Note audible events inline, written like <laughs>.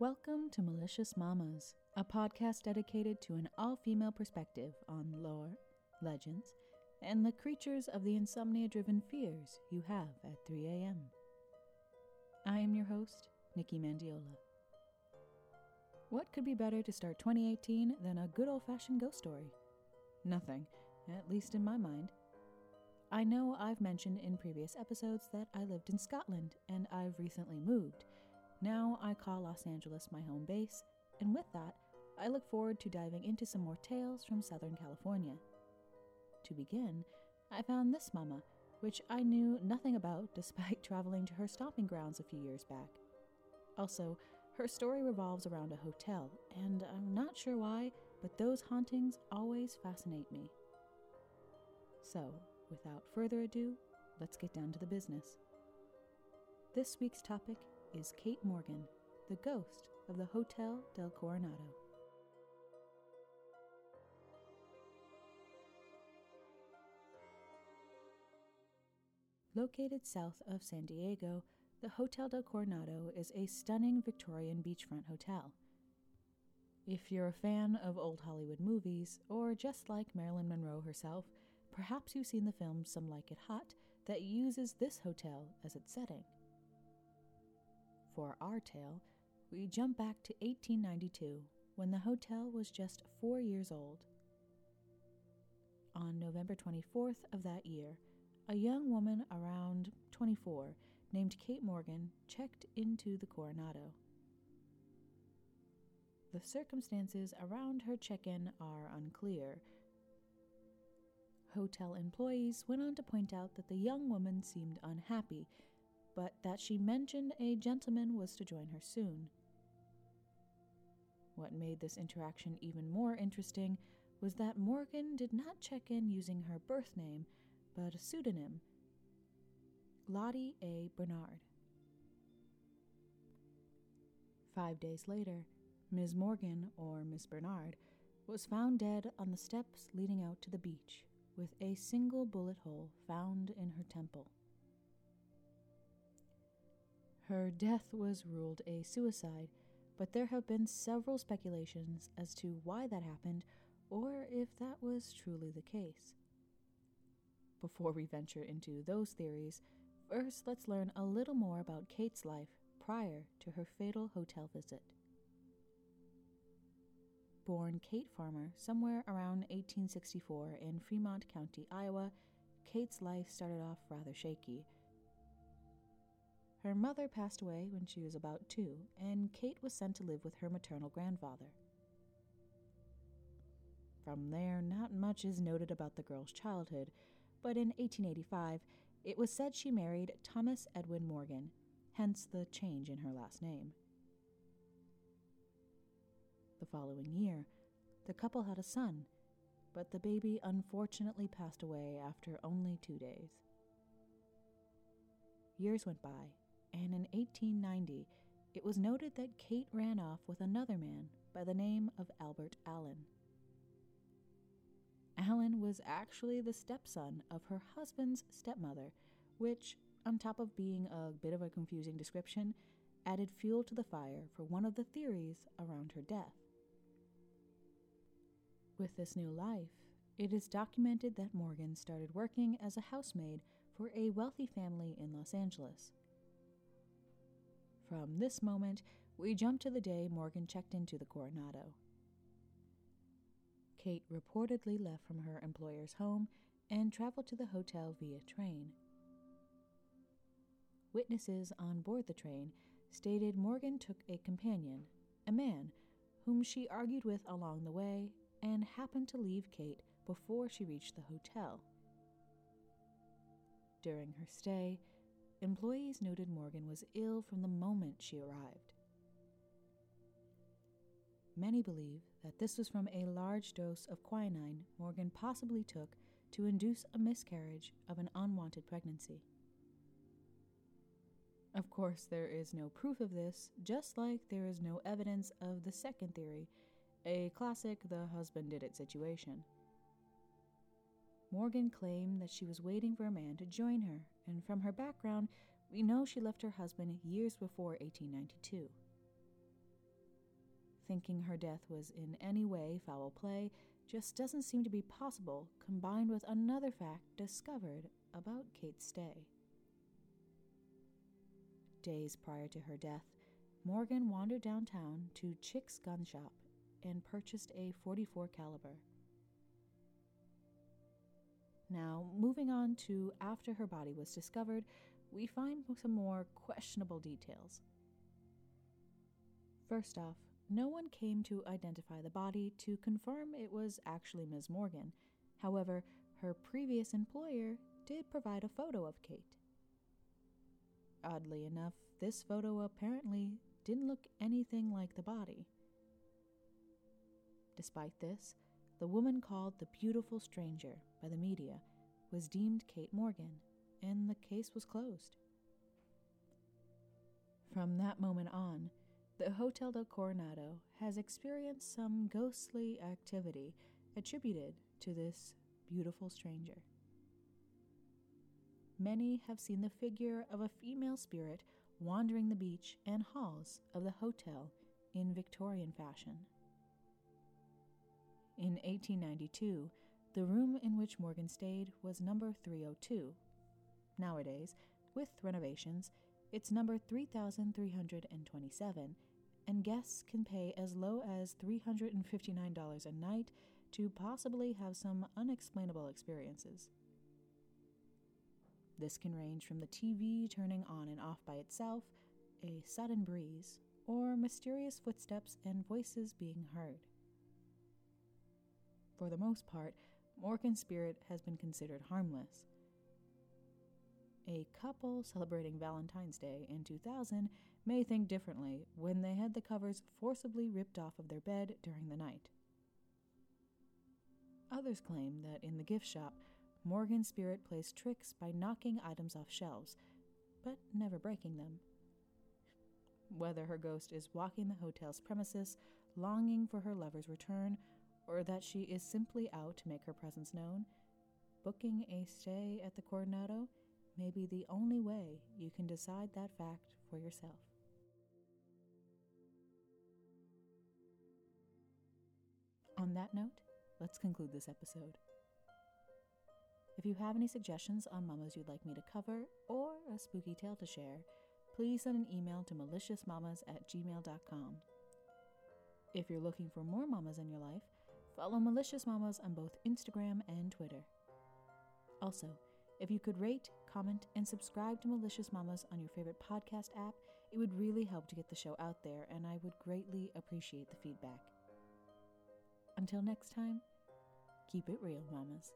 Welcome to Malicious Mamas, a podcast dedicated to an all female perspective on lore, legends, and the creatures of the insomnia driven fears you have at 3 a.m. I am your host, Nikki Mandiola. What could be better to start 2018 than a good old fashioned ghost story? Nothing, at least in my mind. I know I've mentioned in previous episodes that I lived in Scotland and I've recently moved now I call Los Angeles my home base, and with that, I look forward to diving into some more tales from Southern California. To begin, I found this mama, which I knew nothing about <laughs> despite traveling to her stomping grounds a few years back. Also, her story revolves around a hotel, and I'm not sure why, but those hauntings always fascinate me. So, without further ado, let's get down to the business. This week's topic is Kate Morgan, the ghost of the Hotel del Coronado. Located south of San Diego, the Hotel del Coronado is a stunning Victorian beachfront hotel. If you're a fan of old Hollywood movies, or just like Marilyn Monroe herself, perhaps you've seen the film Some Like It Hot that uses this hotel as its setting. For our tale, we jump back to 1892 when the hotel was just four years old. On November 24th of that year, a young woman around 24 named Kate Morgan checked into the Coronado. The circumstances around her check in are unclear. Hotel employees went on to point out that the young woman seemed unhappy but that she mentioned a gentleman was to join her soon. What made this interaction even more interesting was that Morgan did not check in using her birth name, but a pseudonym Lottie A. Bernard. Five days later, Ms. Morgan, or Miss Bernard, was found dead on the steps leading out to the beach, with a single bullet hole found in her temple. Her death was ruled a suicide, but there have been several speculations as to why that happened or if that was truly the case. Before we venture into those theories, first let's learn a little more about Kate's life prior to her fatal hotel visit. Born Kate Farmer somewhere around 1864 in Fremont County, Iowa, Kate's life started off rather shaky her mother passed away when she was about two, and Kate was sent to live with her maternal grandfather. From there, not much is noted about the girl's childhood, but in 1885, it was said she married Thomas Edwin Morgan, hence the change in her last name. The following year, the couple had a son, but the baby unfortunately passed away after only two days. Years went by, and in 1890 it was noted that Kate ran off with another man by the name of Albert Allen. Allen was actually the stepson of her husband's stepmother, which, on top of being a bit of a confusing description, added fuel to the fire for one of the theories around her death. With this new life, it is documented that Morgan started working as a housemaid for a wealthy family in Los Angeles. From this moment, we jump to the day Morgan checked into the Coronado. Kate reportedly left from her employer's home and traveled to the hotel via train. Witnesses on board the train stated Morgan took a companion, a man, whom she argued with along the way and happened to leave Kate before she reached the hotel. During her stay, Employees noted Morgan was ill from the moment she arrived. Many believe that this was from a large dose of quinine Morgan possibly took to induce a miscarriage of an unwanted pregnancy. Of course, there is no proof of this, just like there is no evidence of the second theory, a classic the husband did it situation. Morgan claimed that she was waiting for a man to join her, and from her background, we know she left her husband years before 1892. thinking her death was in any way foul play just doesn't seem to be possible, combined with another fact discovered about Kate's stay. Days prior to her death, Morgan wandered downtown to Chick's gun shop and purchased a 44 caliber. Now, moving on to after her body was discovered, we find some more questionable details. First off, no one came to identify the body to confirm it was actually Ms. Morgan. However, her previous employer did provide a photo of Kate. Oddly enough, this photo apparently didn't look anything like the body. Despite this, the woman called the beautiful stranger by the media was deemed Kate Morgan, and the case was closed. From that moment on, the Hotel del Coronado has experienced some ghostly activity attributed to this beautiful stranger. Many have seen the figure of a female spirit wandering the beach and halls of the hotel in Victorian fashion. In 1892, the room in which Morgan stayed was number 302. Nowadays, with renovations, it's number 3327, and guests can pay as low as $359 a night to possibly have some unexplainable experiences. This can range from the TV turning on and off by itself, a sudden breeze, or mysterious footsteps and voices being heard. For the most part, Morgan's spirit has been considered harmless. A couple celebrating Valentine's Day in 2000 may think differently when they had the covers forcibly ripped off of their bed during the night. Others claim that in the gift shop, Morgan's spirit plays tricks by knocking items off shelves, but never breaking them. Whether her ghost is walking the hotel's premises, longing for her lover's return, or that she is simply out to make her presence known, booking a stay at the Coronado may be the only way you can decide that fact for yourself. On that note, let's conclude this episode. If you have any suggestions on mamas you'd like me to cover or a spooky tale to share, please send an email to maliciousmamas at gmail.com. If you're looking for more mamas in your life, follow Malicious Mamas on both Instagram and Twitter. Also, if you could rate, comment, and subscribe to Malicious Mamas on your favorite podcast app, it would really help to get the show out there, and I would greatly appreciate the feedback. Until next time, keep it real, mamas.